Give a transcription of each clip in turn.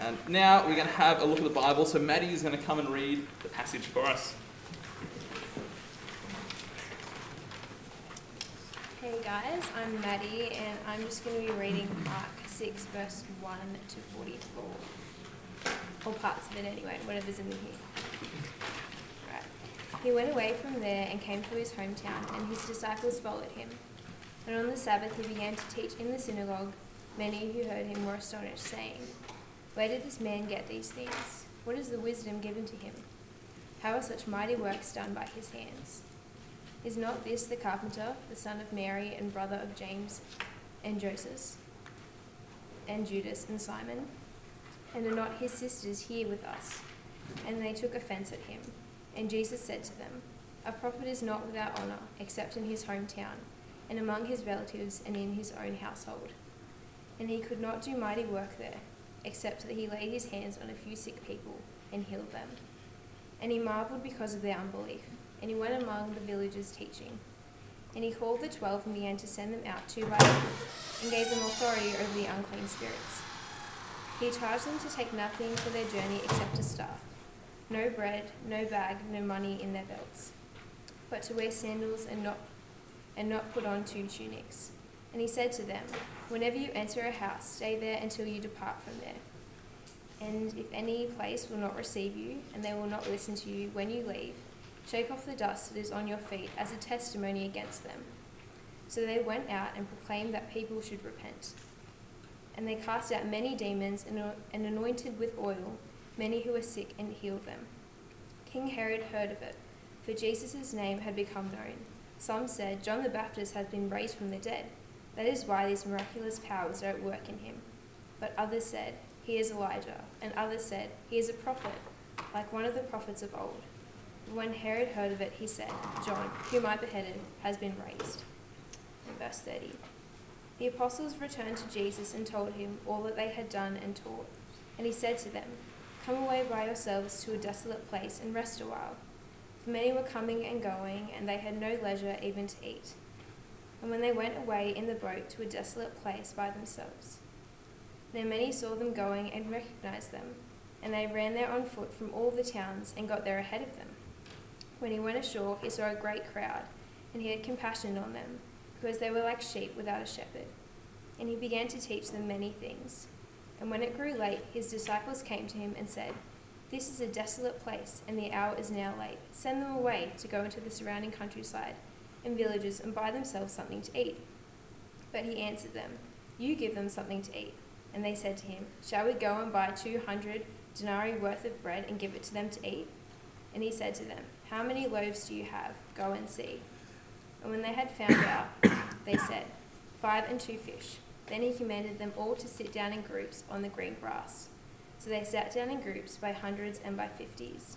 And now we're going to have a look at the Bible. So Maddie is going to come and read the passage for us. Hey guys, I'm Maddie and I'm just going to be reading Mark 6, verse 1 to 44. Or parts of it anyway, whatever's in here. Right. He went away from there and came to his hometown, and his disciples followed him. And on the Sabbath he began to teach in the synagogue. Many who heard him were astonished, saying, Where did this man get these things? What is the wisdom given to him? How are such mighty works done by his hands? Is not this the carpenter, the son of Mary and brother of James and Joseph, and Judas and Simon? And are not his sisters here with us? And they took offense at him. And Jesus said to them, A prophet is not without honor, except in his hometown, and among his relatives, and in his own household. And he could not do mighty work there, except that he laid his hands on a few sick people and healed them. And he marveled because of their unbelief. And he went among the villages teaching. And he called the twelve and began to send them out two by two, and gave them authority over the unclean spirits. He charged them to take nothing for their journey except a staff no bread, no bag, no money in their belts, but to wear sandals and not, and not put on two tunics. And he said to them, Whenever you enter a house, stay there until you depart from there. And if any place will not receive you, and they will not listen to you when you leave, shake off the dust that is on your feet as a testimony against them. So they went out and proclaimed that people should repent. And they cast out many demons and anointed with oil many who were sick and healed them. King Herod heard of it, for Jesus' name had become known. Some said, John the Baptist has been raised from the dead. That is why these miraculous powers are at work in him. But others said, He is Elijah. And others said, He is a prophet, like one of the prophets of old. But when Herod heard of it, he said, John, whom I beheaded, has been raised. In verse 30. The apostles returned to Jesus and told him all that they had done and taught. And he said to them, Come away by yourselves to a desolate place and rest a while. For many were coming and going, and they had no leisure even to eat. And when they went away in the boat to a desolate place by themselves, now many saw them going and recognized them, and they ran there on foot from all the towns and got there ahead of them. When he went ashore, he saw a great crowd, and he had compassion on them, because they were like sheep without a shepherd. And he began to teach them many things. And when it grew late, his disciples came to him and said, This is a desolate place, and the hour is now late. Send them away to go into the surrounding countryside and villages and buy themselves something to eat. But he answered them, You give them something to eat. And they said to him, Shall we go and buy two hundred denarii worth of bread and give it to them to eat? And he said to them, How many loaves do you have? Go and see. And when they had found out, they said, Five and two fish. Then he commanded them all to sit down in groups on the green grass. So they sat down in groups by hundreds and by fifties.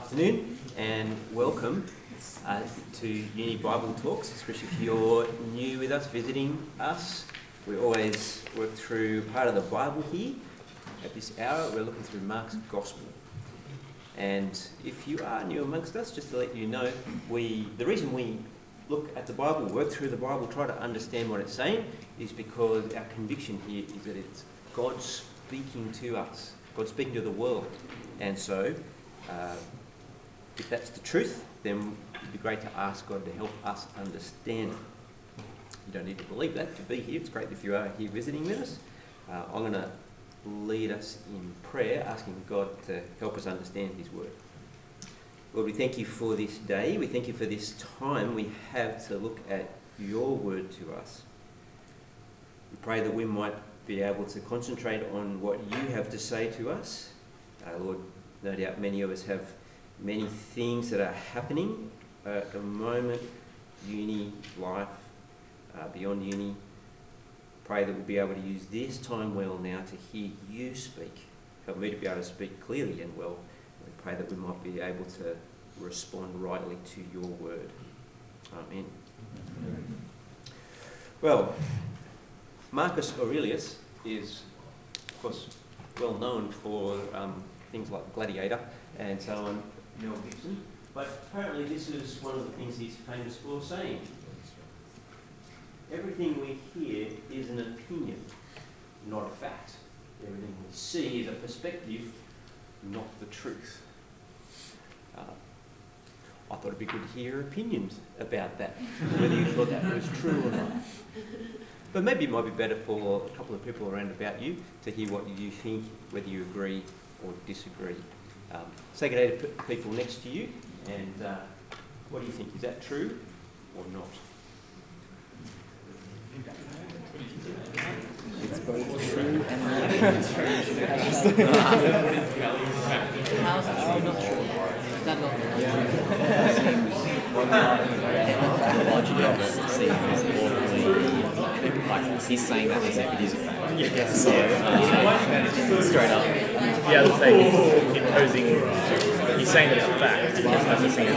Afternoon and welcome uh, to Uni Bible Talks, especially if you're new with us, visiting us. We always work through part of the Bible here. At this hour, we're looking through Mark's Gospel. And if you are new amongst us, just to let you know, we the reason we look at the Bible, work through the Bible, try to understand what it's saying, is because our conviction here is that it's God speaking to us, God speaking to the world. And so, uh, if that's the truth, then it'd be great to ask God to help us understand it. You don't need to believe that to be here. It's great if you are here visiting with us. Uh, I'm going to lead us in prayer, asking God to help us understand His Word. Lord, we thank you for this day. We thank you for this time we have to look at your Word to us. We pray that we might be able to concentrate on what you have to say to us. Uh, Lord, no doubt many of us have many things that are happening at the moment, uni, life, uh, beyond uni. Pray that we'll be able to use this time well now to hear you speak. Help me to be able to speak clearly and well. We pray that we might be able to respond rightly to your word. Amen. Well, Marcus Aurelius is, of course, well known for um, things like Gladiator and so on, Mel Gibson. But apparently, this is one of the things he's famous for saying. Everything we hear is an opinion, not a fact. Everything we see is a perspective, not the truth. Uh, I thought it'd be good to hear opinions about that, whether you thought that was true or not. But maybe it might be better for a couple of people around about you to hear what you think, whether you agree or disagree. Um, say good day to p- people next to you, and uh, what do you think? Is that true or not? It's both true. And not. How's it true, not true? Is that not the logic of it seems awfully like he's saying that as if it is a fact. Yes. Yeah. Straight up. Yeah, I saying he's imposing. He's saying that it's a fact. He's prefacing it.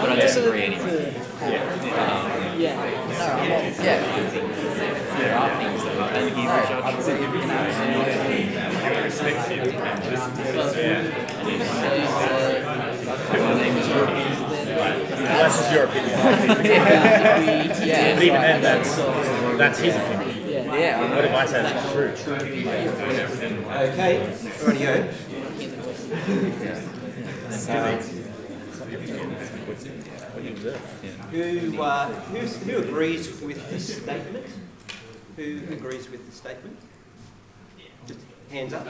But I disagree anyway. Yeah. Yeah. Yeah. There are things that we can hear and judge. My name is Jordan. That's just your opinion. Yeah. But even then, that's that's his opinion. Yeah. What if I say that's true? Okay, rightio. What do you observe? Who, uh, who's, who agrees with the statement? Who agrees with the statement? Just hands up.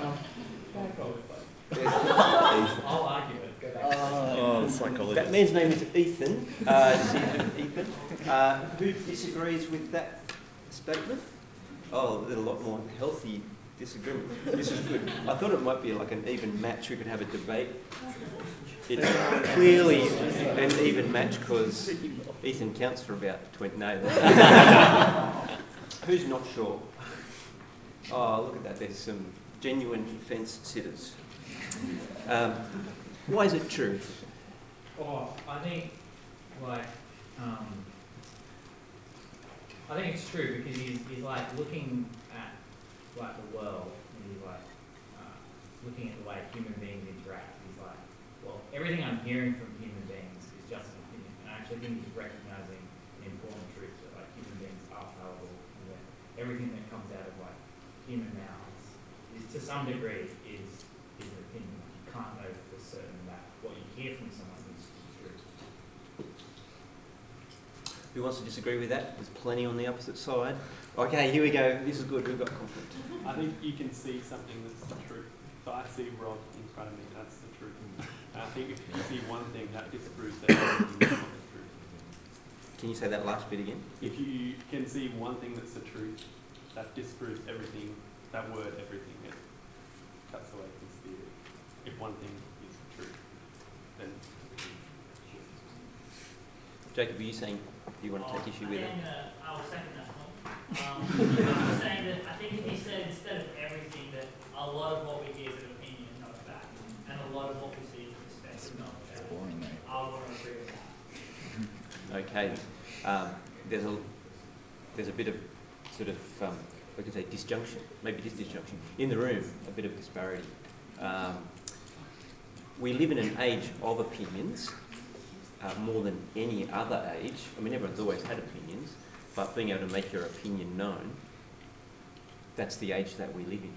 Oh, psychology. That man's name is Ethan. Uh, this Ethan. Uh, who disagrees with that statement? Oh, there's a lot more healthy disagreement. This is good. I thought it might be like an even match. We could have a debate. It's clearly an even match because Ethan counts for about 20. No. Who's not sure? Oh, look at that. There's some genuine fence sitters. Um, why is it true? Oh, I think, like, um, I think it's true because he's, he's like looking at like the world and he's like uh, looking at the way human beings interact. He's like, well, everything I'm hearing from human beings is just an opinion. And I actually think he's recognizing an important truth that like human beings are fallible and that everything that comes out of like human mouths is to some degree is is an opinion. You can't know for certain that what you hear from someone is true. Who wants to disagree with that? There's plenty on the opposite side. Okay, here we go. This is good. We've got conflict. I think you can see something that's the truth. So I see Rob in front of me, that's the truth. And I think if you see one thing, that disproves that everything not the truth. Can you say that last bit again? If you can see one thing that's the truth, that disproves everything, that word, everything, it cuts away his theory. If one thing is the truth, then Jacob, are you saying you want to take issue with I it? think, uh, I was second that one. Um, I was saying that, I think if he said instead of everything, that a lot of what we hear is an opinion, not a fact, and a lot of what we see is a perspective, not a fact. Boring, mate. I want to agree with that. Okay. Um, there's a there's a bit of sort of um, we could say disjunction, maybe this disjunction in the room, a bit of disparity. Um, we live in an age of opinions uh, more than any other age. I mean, everyone's always had opinions, but being able to make your opinion known, that's the age that we live in.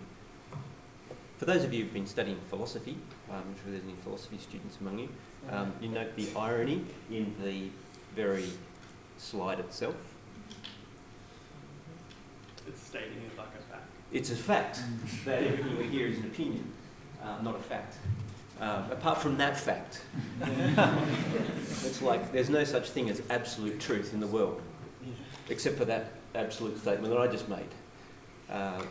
For those of you who've been studying philosophy, I'm not sure there's any philosophy students among you, um, you note the irony in the very slide itself. it's stating it like a fact. It's a fact that everything we hear is an opinion, uh, not a fact. Uh, apart from that fact. it's like there's no such thing as absolute truth in the world, except for that absolute statement that I just made. Uh,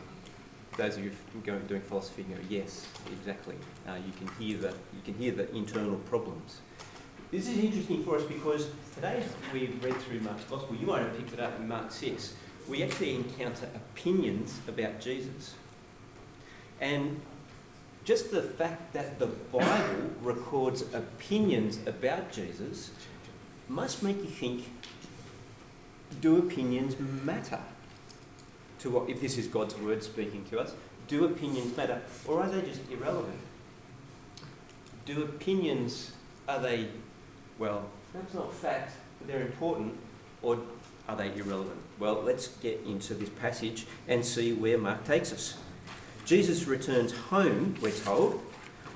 those of you going, doing philosophy go, yes, exactly. Uh, you can hear the you can hear the internal problems. This is interesting for us because today, as we read through Mark's Gospel, you might have picked it up in Mark 6. We actually encounter opinions about Jesus. And just the fact that the Bible records opinions about Jesus must make you think do opinions matter? To what, if this is God's word speaking to us, do opinions matter? Or are they just irrelevant? Do opinions, are they, well, that's not fact, but they're important, or are they irrelevant? Well, let's get into this passage and see where Mark takes us. Jesus returns home, we're told,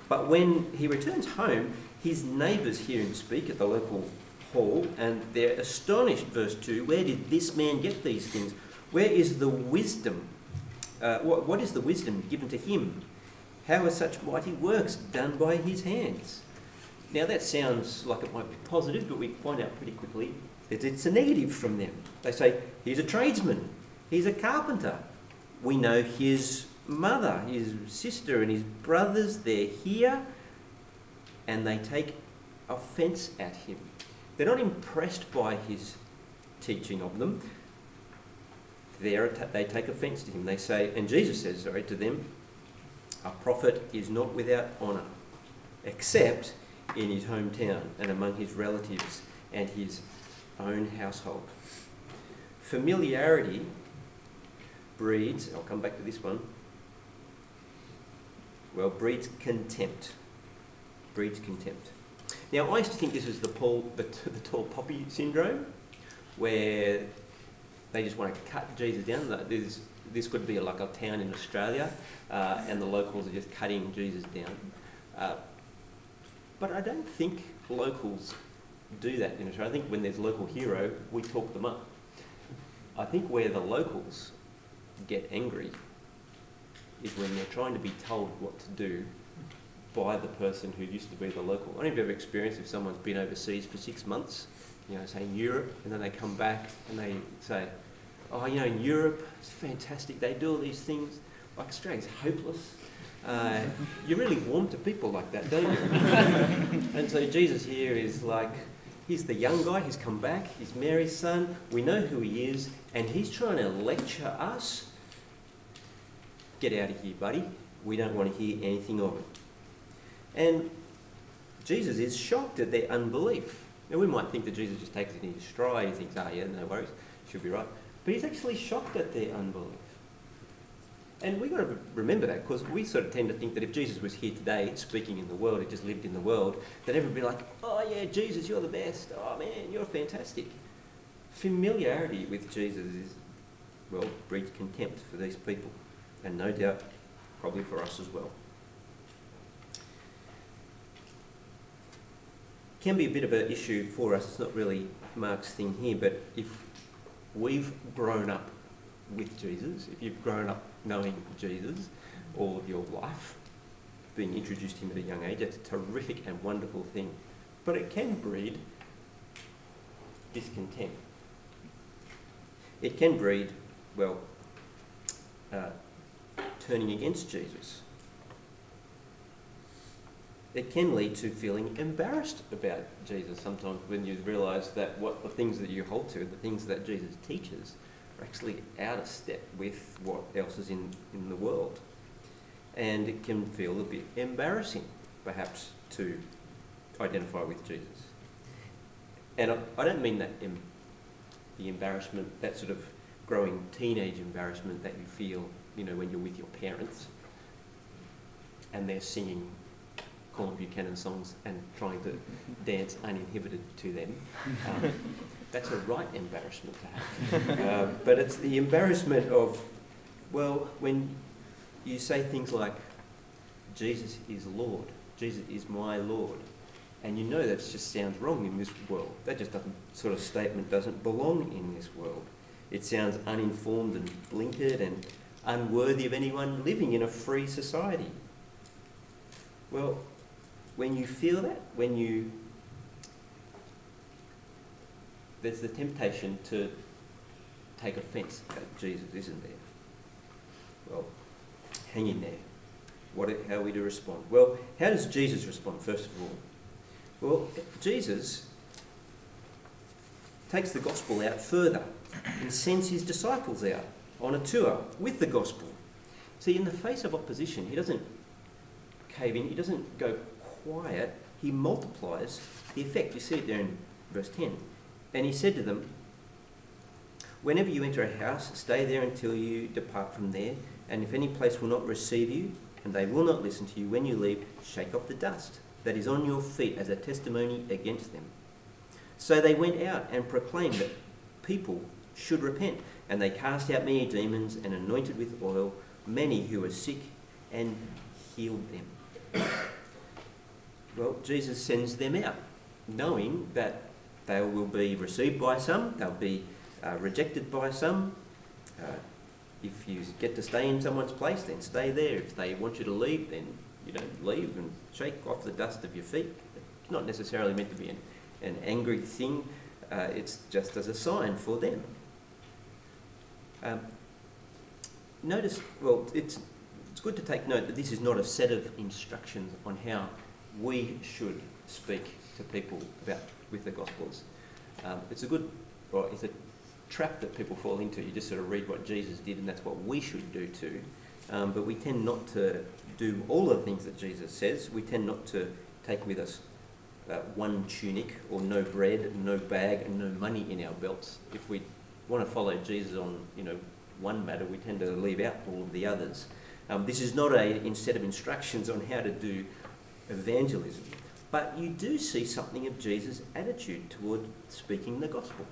but when he returns home, his neighbours hear him speak at the local hall and they're astonished. Verse 2 Where did this man get these things? Where is the wisdom? Uh, what, what is the wisdom given to him? How are such mighty works done by his hands? Now that sounds like it might be positive, but we find out pretty quickly that it's a negative from them. They say, he's a tradesman, he's a carpenter. We know his mother, his sister, and his brothers, they're here, and they take offence at him. They're not impressed by his teaching of them. They're, they take offence to him. They say, and Jesus says, sorry, to them, a prophet is not without honour, except in his hometown and among his relatives and his own household. Familiarity breeds, I'll come back to this one, well, breeds contempt. Breeds contempt. Now, I used to think this was the, Paul, the, the tall poppy syndrome, where they just want to cut Jesus down. There's, this could be like a town in Australia, uh, and the locals are just cutting Jesus down. Uh, but I don't think locals do that in Australia. I think when there's local hero, we talk them up. I think where the locals get angry is when they're trying to be told what to do by the person who used to be the local. I don't know if you've ever experienced if someone's been overseas for six months, you know, say in Europe, and then they come back and they say, oh, you know, in Europe, it's fantastic, they do all these things. Like Australia's hopeless. Uh, you really warm to people like that, don't you? and so Jesus here is like, he's the young guy, he's come back, he's Mary's son, we know who he is, and he's trying to lecture us. Get out of here, buddy. We don't want to hear anything of it. And Jesus is shocked at their unbelief. Now, we might think that Jesus just takes it in his stride. He thinks, ah, yeah, no worries, should be right. But he's actually shocked at their unbelief. And we've got to remember that because we sort of tend to think that if Jesus was here today, speaking in the world, he just lived in the world, that everybody would be like, oh, yeah, Jesus, you're the best. Oh, man, you're fantastic. Familiarity with Jesus is, well, breeds contempt for these people. And no doubt, probably for us as well. can be a bit of an issue for us. It's not really Mark's thing here, but if we've grown up with Jesus, if you've grown up knowing Jesus all of your life, being introduced to him at a young age, that's a terrific and wonderful thing. But it can breed discontent. It can breed, well, uh, turning against Jesus it can lead to feeling embarrassed about Jesus sometimes when you realise that what the things that you hold to, the things that Jesus teaches, are actually out of step with what else is in, in the world. And it can feel a bit embarrassing, perhaps, to identify with Jesus. And I, I don't mean that em- the embarrassment, that sort of growing teenage embarrassment that you feel, you know, when you're with your parents and they're singing Colin Buchanan songs and trying to dance uninhibited to them. Um, that's a right embarrassment to have. Uh, but it's the embarrassment of, well, when you say things like, Jesus is Lord, Jesus is my Lord, and you know that just sounds wrong in this world. That just doesn't, sort of statement doesn't belong in this world. It sounds uninformed and blinkered and unworthy of anyone living in a free society. Well, when you feel that, when you there's the temptation to take offence at Jesus, isn't there? Well, hang in there. What, how are we to respond? Well, how does Jesus respond, first of all? Well, Jesus takes the gospel out further and sends his disciples out on a tour with the gospel. See, in the face of opposition, he doesn't cave in, he doesn't go quiet, he multiplies the effect. You see it there in verse 10. And he said to them, Whenever you enter a house, stay there until you depart from there. And if any place will not receive you, and they will not listen to you, when you leave, shake off the dust that is on your feet as a testimony against them. So they went out and proclaimed that people should repent. And they cast out many demons and anointed with oil many who were sick and healed them. Well, Jesus sends them out, knowing that they will be received by some, they'll be uh, rejected by some. Uh, if you get to stay in someone's place, then stay there. If they want you to leave, then you don't leave and shake off the dust of your feet. It's not necessarily meant to be an, an angry thing, uh, it's just as a sign for them. Um, notice, well, it's, it's good to take note that this is not a set of instructions on how we should speak to people about with the Gospels. Um, it's a good, or it's a trap that people fall into. You just sort of read what Jesus did, and that's what we should do too. Um, but we tend not to do all of the things that Jesus says. We tend not to take with us uh, one tunic or no bread, no bag, and no money in our belts. If we want to follow Jesus on, you know, one matter, we tend to leave out all of the others. Um, this is not a set of instructions on how to do evangelism, but you do see something of Jesus' attitude toward speaking the gospel.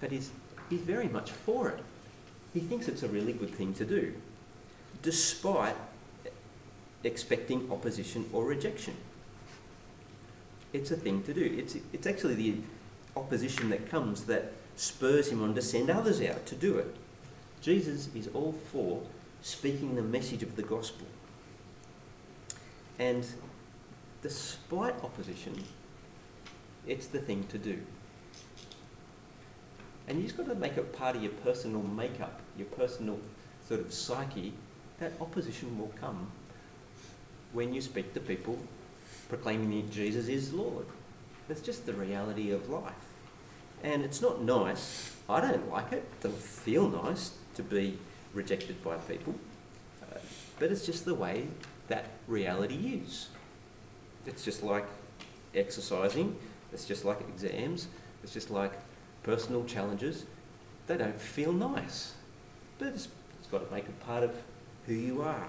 That is, he's very much for it. He thinks it's a really good thing to do, despite expecting opposition or rejection. It's a thing to do. It's, it's actually the opposition that comes that spurs him on to send others out to do it. Jesus is all for speaking the message of the gospel. And despite opposition, it's the thing to do. And you've got to make it part of your personal makeup, your personal sort of psyche, that opposition will come when you speak to people proclaiming that Jesus is Lord. That's just the reality of life. And it's not nice. I don't like it. It doesn't feel nice to be rejected by people. Uh, but it's just the way that reality is. It's just like exercising. It's just like exams. It's just like personal challenges. They don't feel nice. But it's, it's got to make a part of who you are.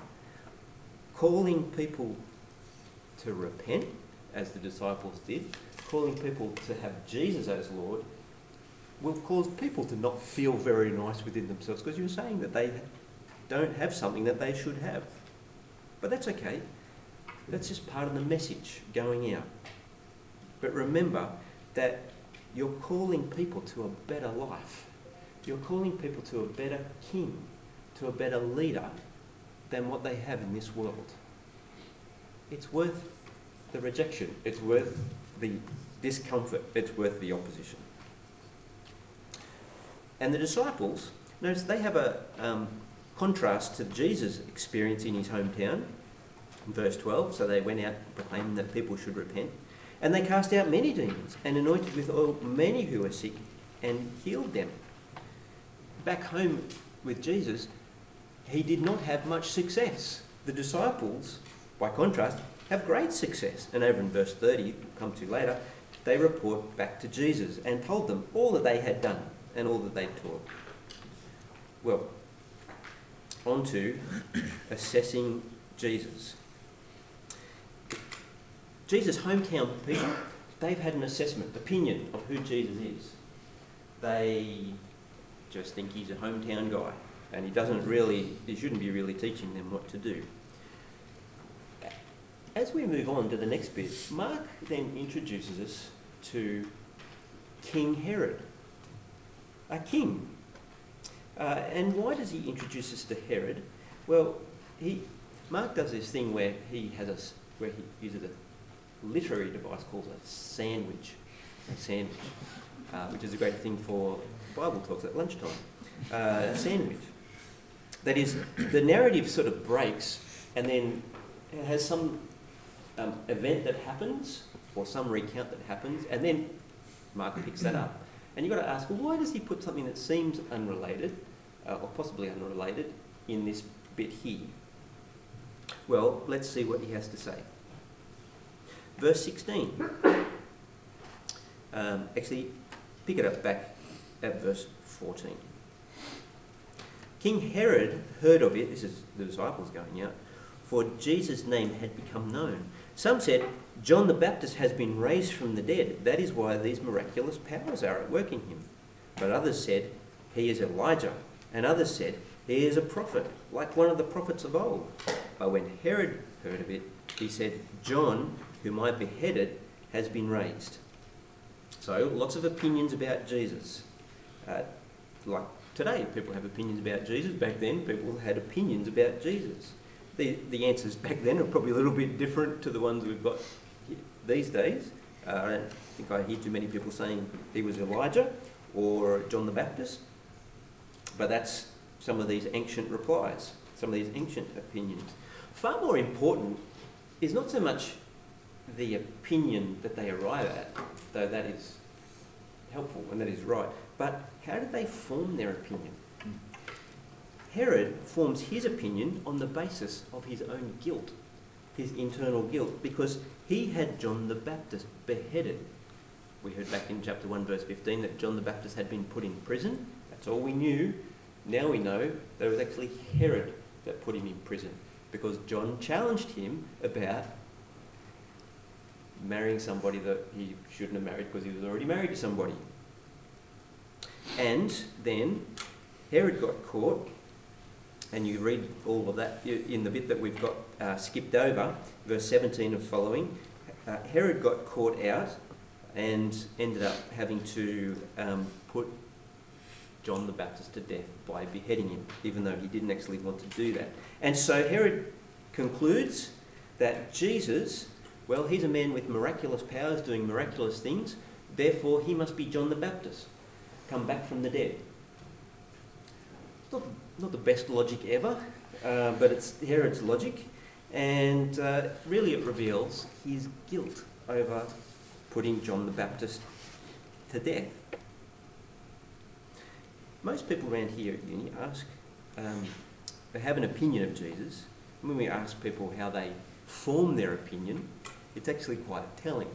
Calling people to repent, as the disciples did, calling people to have Jesus as Lord, will cause people to not feel very nice within themselves because you're saying that they don't have something that they should have. But that's okay. That's just part of the message going out. But remember that you're calling people to a better life. You're calling people to a better king, to a better leader than what they have in this world. It's worth the rejection, it's worth the discomfort, it's worth the opposition. And the disciples, notice they have a um, contrast to Jesus' experience in his hometown, in verse 12. So they went out proclaiming that people should repent. And they cast out many demons and anointed with oil many who were sick and healed them. Back home with Jesus, he did not have much success. The disciples, by contrast, have great success. And over in verse 30, we'll come to later, they report back to Jesus and told them all that they had done and all that they'd taught. Well, on to assessing Jesus. Jesus' hometown people, they've had an assessment, opinion of who Jesus is. They just think he's a hometown guy and he doesn't really, he shouldn't be really teaching them what to do. As we move on to the next bit, Mark then introduces us to King Herod, a king. Uh, and why does he introduce us to Herod? Well, he, Mark does this thing where he has us where he uses a literary device called a sandwich, a sandwich, uh, which is a great thing for Bible talks at lunchtime. Uh, a sandwich. That is, the narrative sort of breaks and then has some um, event that happens or some recount that happens, and then Mark picks that up. And you've got to ask, well, why does he put something that seems unrelated, uh, or possibly unrelated, in this bit here? Well, let's see what he has to say. Verse 16. Um, actually, pick it up back at verse 14. King Herod heard of it, this is the disciples going out, for Jesus' name had become known. Some said, John the Baptist has been raised from the dead. That is why these miraculous powers are at work in him. But others said, He is Elijah. And others said, He is a prophet, like one of the prophets of old. But when Herod heard of it, he said, John, whom I beheaded, has been raised. So, lots of opinions about Jesus. Uh, like today, people have opinions about Jesus. Back then, people had opinions about Jesus. The, the answers back then are probably a little bit different to the ones we've got these days. Uh, I don't think I hear too many people saying he was Elijah or John the Baptist, but that's some of these ancient replies, some of these ancient opinions. Far more important is not so much the opinion that they arrive at, though that is helpful and that is right, but how did they form their opinion? Herod forms his opinion on the basis of his own guilt, his internal guilt, because he had John the Baptist beheaded. We heard back in chapter 1, verse 15, that John the Baptist had been put in prison. That's all we knew. Now we know that it was actually Herod that put him in prison because John challenged him about marrying somebody that he shouldn't have married because he was already married to somebody. And then Herod got caught and you read all of that in the bit that we've got uh, skipped over, verse 17 and following. Uh, Herod got caught out and ended up having to um, put John the Baptist to death by beheading him, even though he didn't actually want to do that. And so Herod concludes that Jesus, well, he's a man with miraculous powers doing miraculous things, therefore he must be John the Baptist, come back from the dead. It's not not the best logic ever, uh, but it's Herod's logic, and uh, really it reveals his guilt over putting John the Baptist to death. Most people around here at uni ask, um, they have an opinion of Jesus. When we ask people how they form their opinion, it's actually quite telling.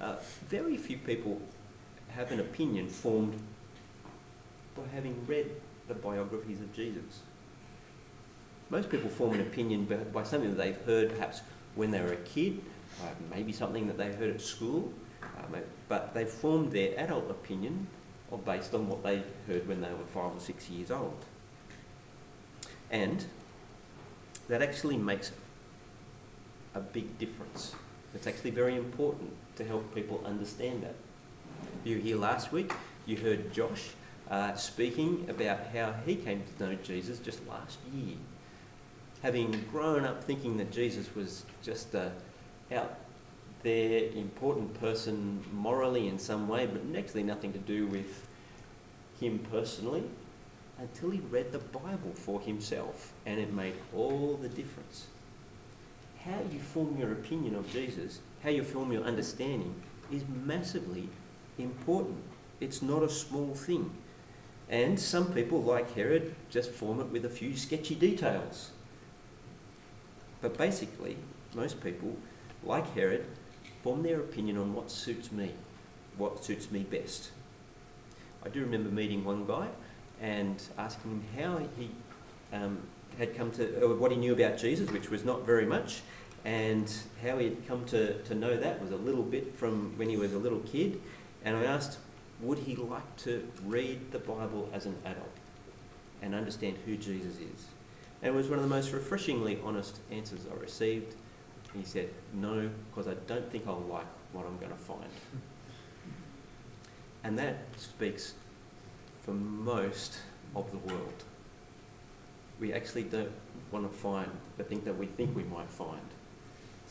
Uh, very few people have an opinion formed by having read the biographies of Jesus. Most people form an opinion by something that they've heard perhaps when they were a kid, uh, maybe something that they heard at school, uh, but they've formed their adult opinion based on what they heard when they were five or six years old. And that actually makes a big difference. It's actually very important to help people understand that. You were here last week, you heard Josh uh, speaking about how he came to know Jesus just last year. Having grown up thinking that Jesus was just a out there important person morally in some way, but actually nothing to do with him personally, until he read the Bible for himself, and it made all the difference. How you form your opinion of Jesus, how you form your understanding, is massively important. It's not a small thing. And some people, like Herod, just form it with a few sketchy details. But basically, most people, like Herod, form their opinion on what suits me, what suits me best. I do remember meeting one guy and asking him how he um, had come to, or what he knew about Jesus, which was not very much, and how he had come to, to know that was a little bit from when he was a little kid. And I asked, would he like to read the Bible as an adult and understand who Jesus is? And it was one of the most refreshingly honest answers I received. He said, No, because I don't think I'll like what I'm going to find. And that speaks for most of the world. We actually don't want to find the thing that we think we might find.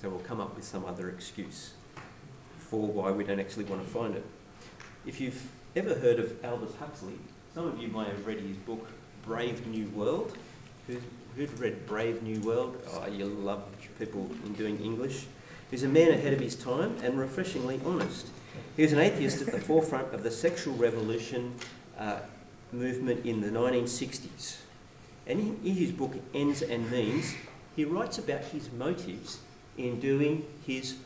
So we'll come up with some other excuse for why we don't actually want to find it. If you've ever heard of Aldous Huxley, some of you may have read his book Brave New World. Who's, who'd read Brave New World? Oh, you love people in doing English. He's a man ahead of his time and refreshingly honest. He was an atheist at the forefront of the sexual revolution uh, movement in the 1960s. And in his book Ends and Means, he writes about his motives in doing his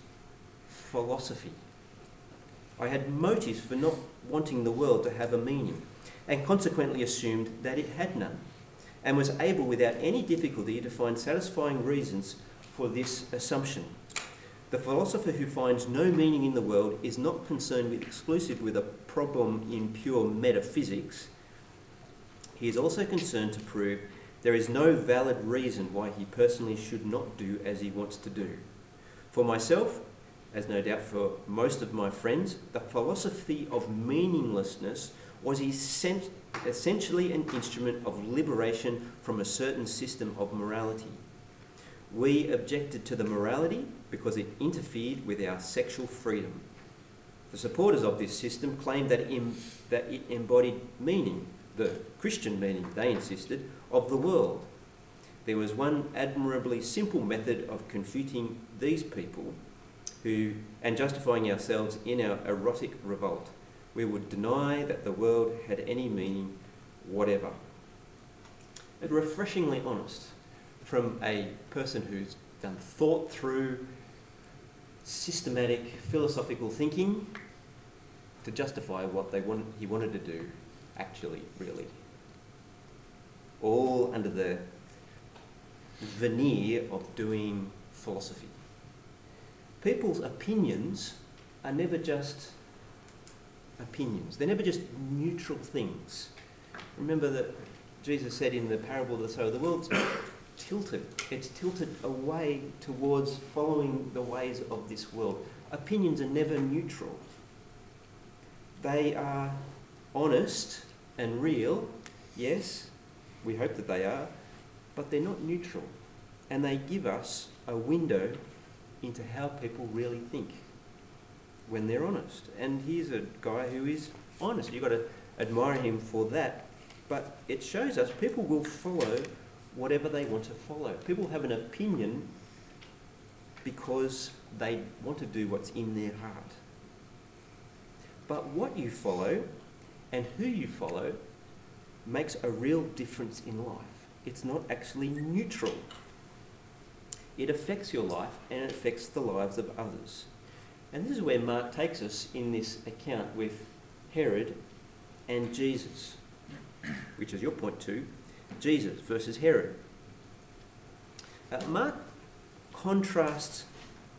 philosophy. I had motives for not wanting the world to have a meaning, and consequently assumed that it had none, and was able without any difficulty to find satisfying reasons for this assumption. The philosopher who finds no meaning in the world is not concerned with exclusive with a problem in pure metaphysics. He is also concerned to prove there is no valid reason why he personally should not do as he wants to do. For myself, as no doubt for most of my friends, the philosophy of meaninglessness was essentially an instrument of liberation from a certain system of morality. We objected to the morality because it interfered with our sexual freedom. The supporters of this system claimed that, that it embodied meaning, the Christian meaning, they insisted, of the world. There was one admirably simple method of confuting these people who, and justifying ourselves in our erotic revolt. We would deny that the world had any meaning whatever. And refreshingly honest from a person who's done thought through systematic philosophical thinking to justify what they want, he wanted to do, actually, really. All under the veneer of doing philosophy. People's opinions are never just opinions, they're never just neutral things. Remember that Jesus said in the parable of the sower, the world's tilted. It's tilted away towards following the ways of this world. Opinions are never neutral. They are honest and real, yes, we hope that they are, but they're not neutral. And they give us a window into how people really think when they're honest. And he's a guy who is honest. You've got to admire him for that. But it shows us people will follow whatever they want to follow. People have an opinion because they want to do what's in their heart. But what you follow and who you follow makes a real difference in life. It's not actually neutral. It affects your life and it affects the lives of others. And this is where Mark takes us in this account with Herod and Jesus, which is your point too Jesus versus Herod. Uh, Mark contrasts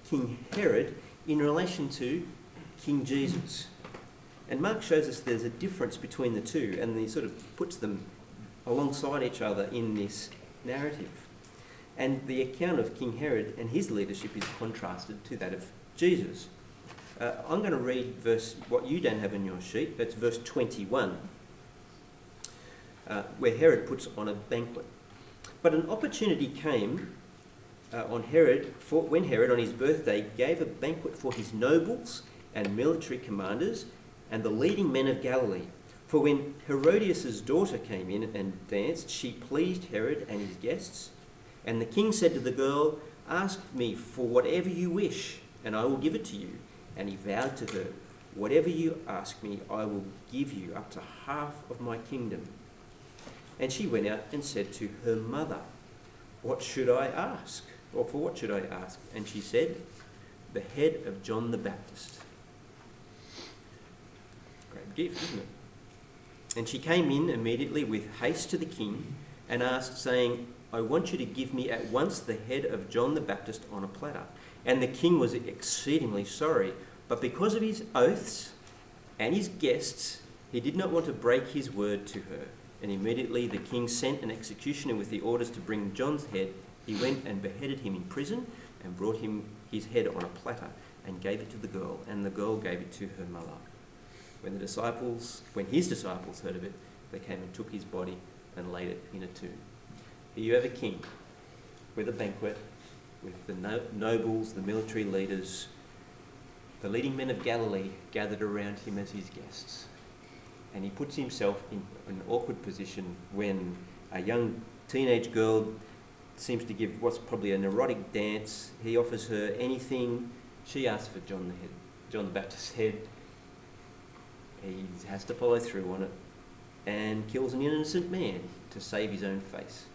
King Herod in relation to King Jesus. And Mark shows us there's a difference between the two, and he sort of puts them alongside each other in this narrative. And the account of King Herod and his leadership is contrasted to that of Jesus. Uh, I'm going to read verse what you don't have in your sheet. That's verse 21, uh, where Herod puts on a banquet. But an opportunity came uh, on Herod for, when Herod, on his birthday, gave a banquet for his nobles and military commanders and the leading men of Galilee. For when Herodias' daughter came in and danced, she pleased Herod and his guests. And the king said to the girl, Ask me for whatever you wish, and I will give it to you. And he vowed to her, Whatever you ask me, I will give you up to half of my kingdom. And she went out and said to her mother, What should I ask? Or for what should I ask? And she said, The head of John the Baptist. Great gift, isn't it? And she came in immediately with haste to the king and asked, saying, I want you to give me at once the head of John the Baptist on a platter. And the king was exceedingly sorry, but because of his oaths and his guests, he did not want to break his word to her. And immediately the king sent an executioner with the orders to bring John's head. He went and beheaded him in prison and brought him his head on a platter and gave it to the girl, and the girl gave it to her mother. When the disciples, when his disciples heard of it, they came and took his body and laid it in a tomb. You have a king with a banquet with the no- nobles, the military leaders, the leading men of Galilee gathered around him as his guests. And he puts himself in an awkward position when a young teenage girl seems to give what's probably an erotic dance. He offers her anything. She asks for John the, head, John the Baptist's head. He has to follow through on it and kills an innocent man to save his own face,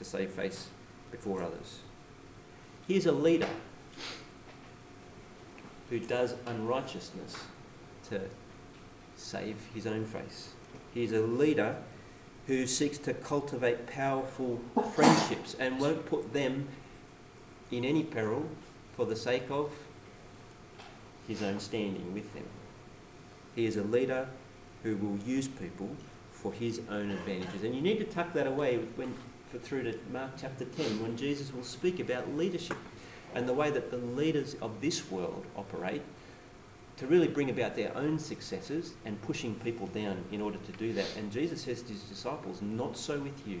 to save face before others. Here's a leader who does unrighteousness to save his own face. He's a leader who seeks to cultivate powerful friendships and won't put them in any peril for the sake of his own standing with them. He is a leader who will use people for his own advantages. And you need to tuck that away when, through to Mark chapter 10 when Jesus will speak about leadership and the way that the leaders of this world operate to really bring about their own successes and pushing people down in order to do that. And Jesus says to his disciples, Not so with you.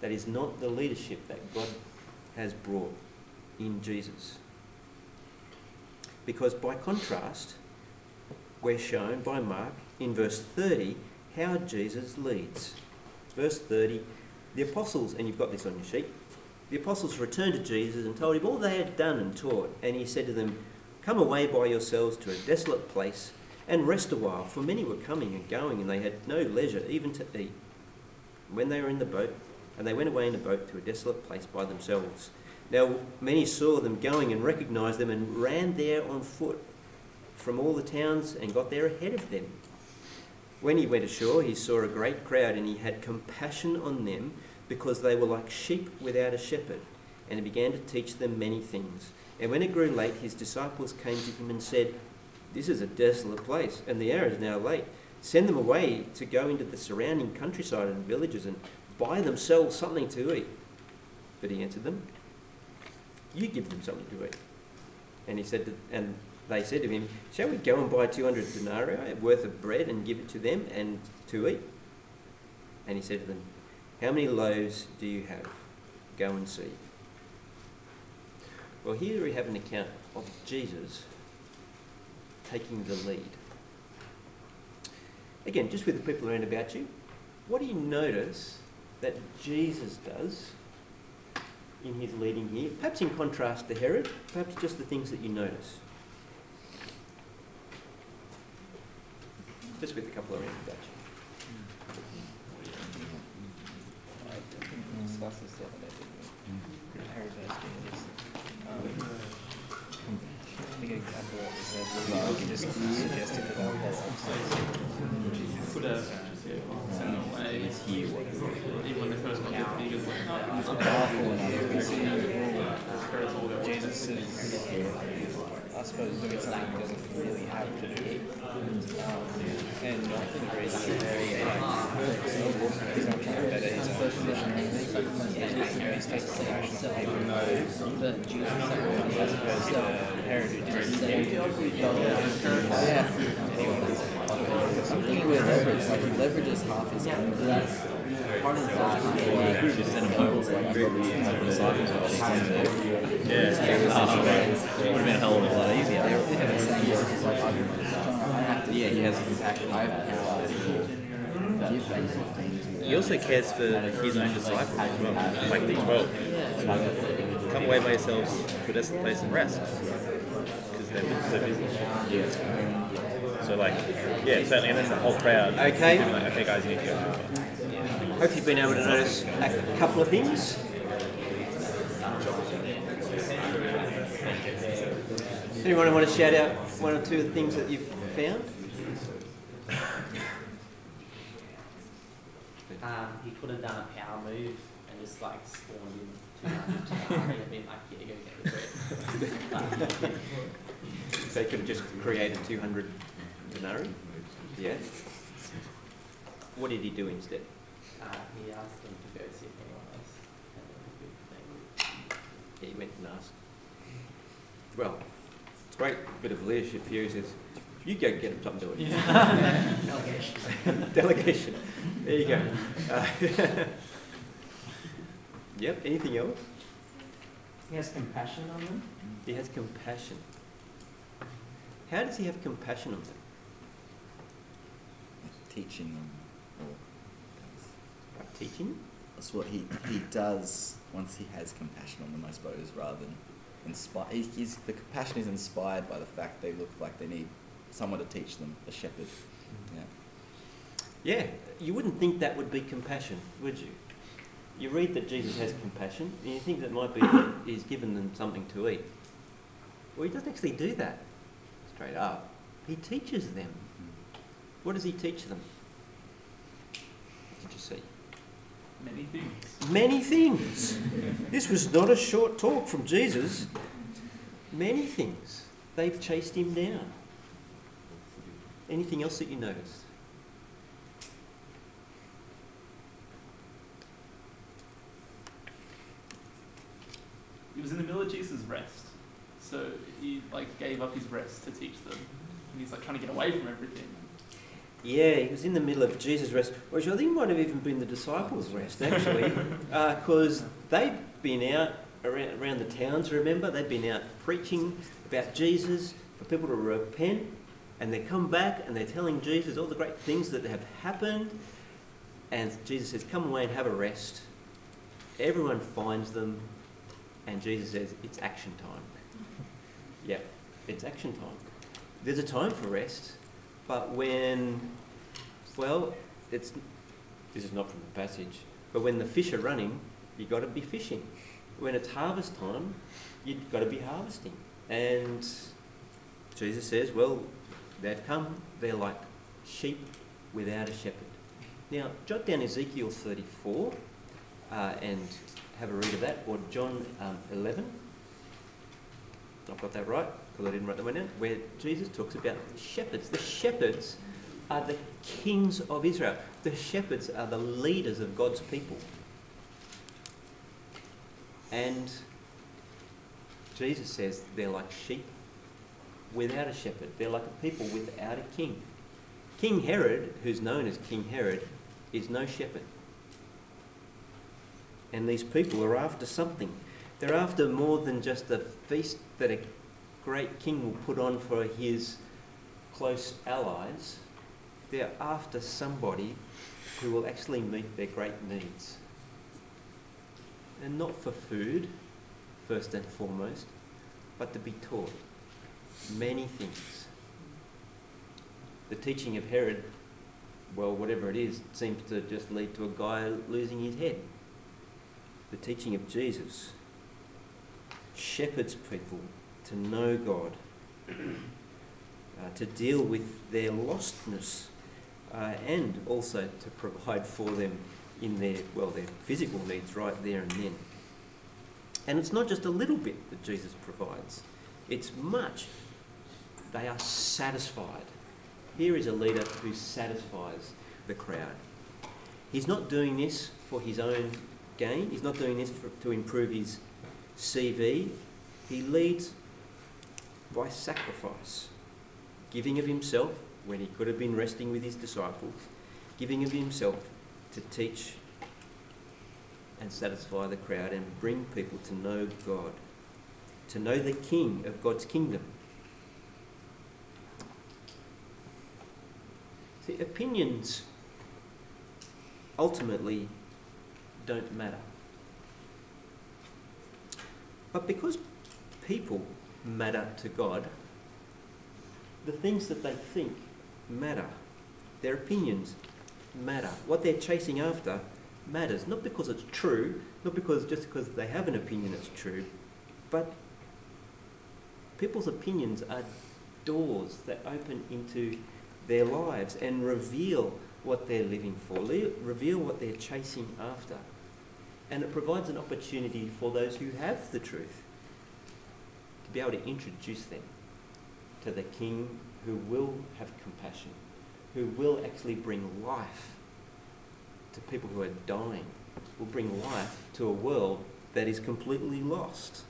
That is not the leadership that God has brought in Jesus. Because by contrast, we're shown by Mark in verse 30 how Jesus leads. Verse 30 The apostles, and you've got this on your sheet, the apostles returned to Jesus and told him all they had done and taught. And he said to them, Come away by yourselves to a desolate place and rest a while, for many were coming and going, and they had no leisure even to eat. When they were in the boat, and they went away in a boat to a desolate place by themselves. Now many saw them going and recognized them and ran there on foot from all the towns and got there ahead of them. When he went ashore, he saw a great crowd, and he had compassion on them because they were like sheep without a shepherd, and he began to teach them many things. And when it grew late, his disciples came to him and said, This is a desolate place, and the hour is now late. Send them away to go into the surrounding countryside and villages and buy themselves something to eat. But he answered them, You give them something to eat. And he said, to, and they said to him, Shall we go and buy 200 denarii worth of bread and give it to them and to eat? And he said to them, How many loaves do you have? Go and see. Well, here we have an account of Jesus taking the lead. Again, just with the people around about you, what do you notice that Jesus does in his leading here? Perhaps in contrast to Herod, perhaps just the things that you notice. Just with a couple around about you. Discussed this the other day, didn't we? Harry Burst doing this. Um, I think an example that was there was we can just suggest it without Put a send away. It's here what Even when they first got there, he goes like, no, it was powerful enough. Spirit's all there. Jesus is, I suppose, doing something he doesn't really have to do. Um, and I think the reason he's very like, he's not trying to better his own position. He's, you know, he's taking compassion on people But Jesus as opposed to Herod who didn't Yeah. I'm thinking with leverage, like he leverages half his influence. Part of that is just sent him home. Like, probably had the disciples all the. Yeah, it would have been a hell of a lot easier. Yeah, he has compassion. I have power to give them He also cares for his own disciples as well, like the twelve. Come away by yourselves to a desolate place and rest, because they're so busy. So like, yeah, certainly, and then the whole crowd. Okay. Like, okay, guys, you need to go. Hope you've been able to notice a couple of things. Anyone want to shout out one or two of the things that you've found? Um, he could have done a power move and just like spawned in 200 denarii and been like, yeah, go get the bread. They could have just created 200 denarii. Yeah. What did he do instead? uh, he asked them to go see if anyone else had anything they would. Yeah, he went and asked. Well, it's a great bit of leadership here. He says, you go get him something to eat. Delegation. Delegation. There you go. Uh, yep, anything else? He has compassion on them. He has compassion. How does he have compassion on them? Teaching them, or teaching? that's what he, he does once he has compassion on them, I suppose, rather than inspire. He, he's, the compassion is inspired by the fact they look like they need someone to teach them, a shepherd. Mm-hmm. Yeah. Yeah, you wouldn't think that would be compassion, would you? You read that Jesus has compassion, and you think that might be that he's given them something to eat. Well, he doesn't actually do that straight up. He teaches them. Mm-hmm. What does he teach them? What did you see? Many things. Many things. this was not a short talk from Jesus. Many things. They've chased him down. Anything else that you noticed? He was in the middle of Jesus' rest. So he like gave up his rest to teach them. And he's like trying to get away from everything. Yeah, he was in the middle of Jesus' rest, which I think might have even been the disciples' rest, actually, uh, because they'd been out around, around the towns, remember? They'd been out preaching about Jesus for people to repent, and they come back and they're telling Jesus all the great things that have happened. And Jesus says, Come away and have a rest. Everyone finds them, and Jesus says, It's action time. Yeah, it's action time. There's a time for rest, but when, well, it's this is not from the passage, but when the fish are running, you've got to be fishing. When it's harvest time, you've got to be harvesting. And Jesus says, well, they've come, they're like sheep without a shepherd. Now, jot down Ezekiel 34 uh, and have a read of that, or John um, 11. I've got that right because I didn't write that one down. Where Jesus talks about the shepherds. The shepherds are the kings of Israel. The shepherds are the leaders of God's people. And Jesus says they're like sheep without a shepherd. They're like a people without a king. King Herod, who's known as King Herod, is no shepherd. And these people are after something. They're after more than just a feast that a great king will put on for his close allies. They're after somebody who will actually meet their great needs. And not for food, first and foremost, but to be taught many things. The teaching of Herod, well, whatever it is, seems to just lead to a guy losing his head. The teaching of Jesus shepherds people to know God, uh, to deal with their lostness, uh, and also to provide for them in their, well, their physical needs right there and then. And it's not just a little bit that Jesus provides, it's much. They are satisfied. Here is a leader who satisfies the crowd. He's not doing this for his own gain, he's not doing this for, to improve his CV. He leads by sacrifice, giving of himself when he could have been resting with his disciples, giving of himself to teach and satisfy the crowd and bring people to know God, to know the King of God's kingdom. See, opinions ultimately don't matter. But because people matter to God, the things that they think matter. Their opinions matter. What they're chasing after matters. Not because it's true, not because just because they have an opinion it's true, but people's opinions are doors that open into their lives and reveal what they're living for, le- reveal what they're chasing after. And it provides an opportunity for those who have the truth be able to introduce them to the King who will have compassion, who will actually bring life to people who are dying, will bring life to a world that is completely lost.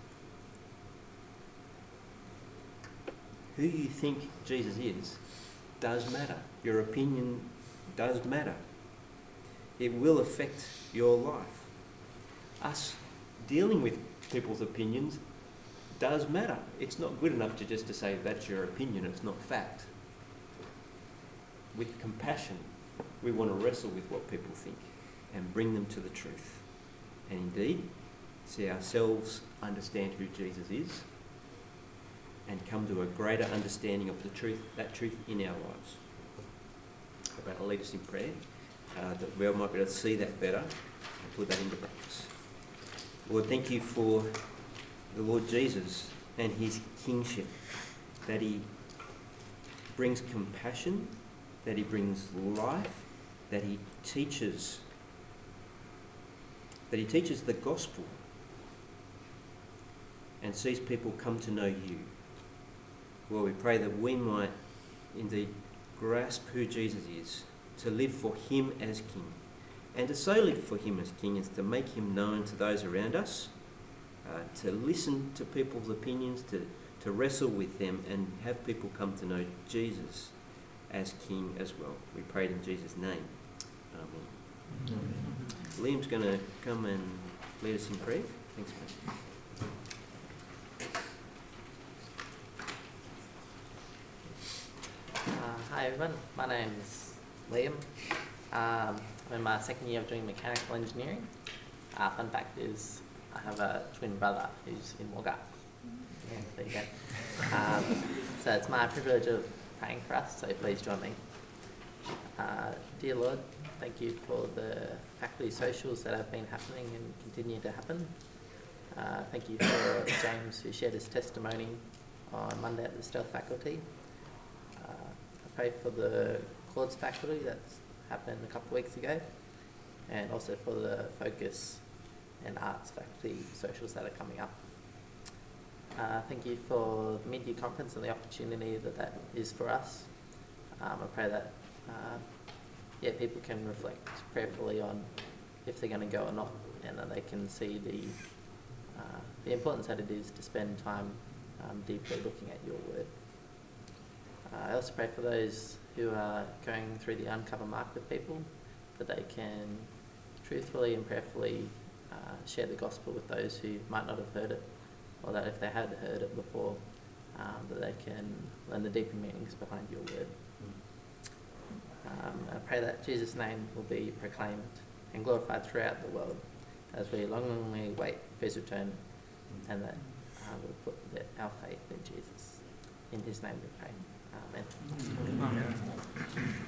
Who you think Jesus is does matter. Your opinion does matter. It will affect your life. Us dealing with people's opinions does matter. It's not good enough to just to say that's your opinion, it's not fact. With compassion, we want to wrestle with what people think and bring them to the truth. And indeed, see ourselves understand who Jesus is and come to a greater understanding of the truth, that truth in our lives. About to lead us in prayer, uh, that we all might be able to see that better and put that into practice. Lord, thank you for the Lord Jesus and his kingship, that he brings compassion, that he brings life, that he teaches, that he teaches the gospel and sees people come to know you. Lord, we pray that we might indeed grasp who Jesus is, to live for him as King. And to so live for him as King is to make him known to those around us, uh, to listen to people's opinions, to, to wrestle with them, and have people come to know Jesus as King as well. We pray in Jesus' name. Amen. Liam's going to come and lead us in prayer. Thanks, mate. Uh, hi everyone, my name's Liam. Um, I'm in my second year of doing mechanical engineering. Uh, fun fact is I have a twin brother who's in Wagga. Yeah, there you go. Um, so it's my privilege of praying for us, so please join me. Uh, dear Lord, thank you for the faculty socials that have been happening and continue to happen. Uh, thank you for James who shared his testimony on Monday at the Stealth faculty. Uh, I pray for the Chords faculty that's happened a couple of weeks ago, and also for the Focus and Arts faculty socials that are coming up. Uh, thank you for the mid-year conference and the opportunity that that is for us. Um, I pray that uh, yeah, people can reflect prayerfully on if they're going to go or not, and that they can see the uh, the importance that it is to spend time um, deeply looking at your word. Uh, I also pray for those who are going through the uncover mark with people, that they can truthfully and prayerfully uh, share the gospel with those who might not have heard it, or that if they had heard it before, um, that they can learn the deeper meanings behind your word. Um, I pray that Jesus' name will be proclaimed and glorified throughout the world as we longingly wait for his return, and that uh, we'll put the, our faith in Jesus. In his name we pray. Amen.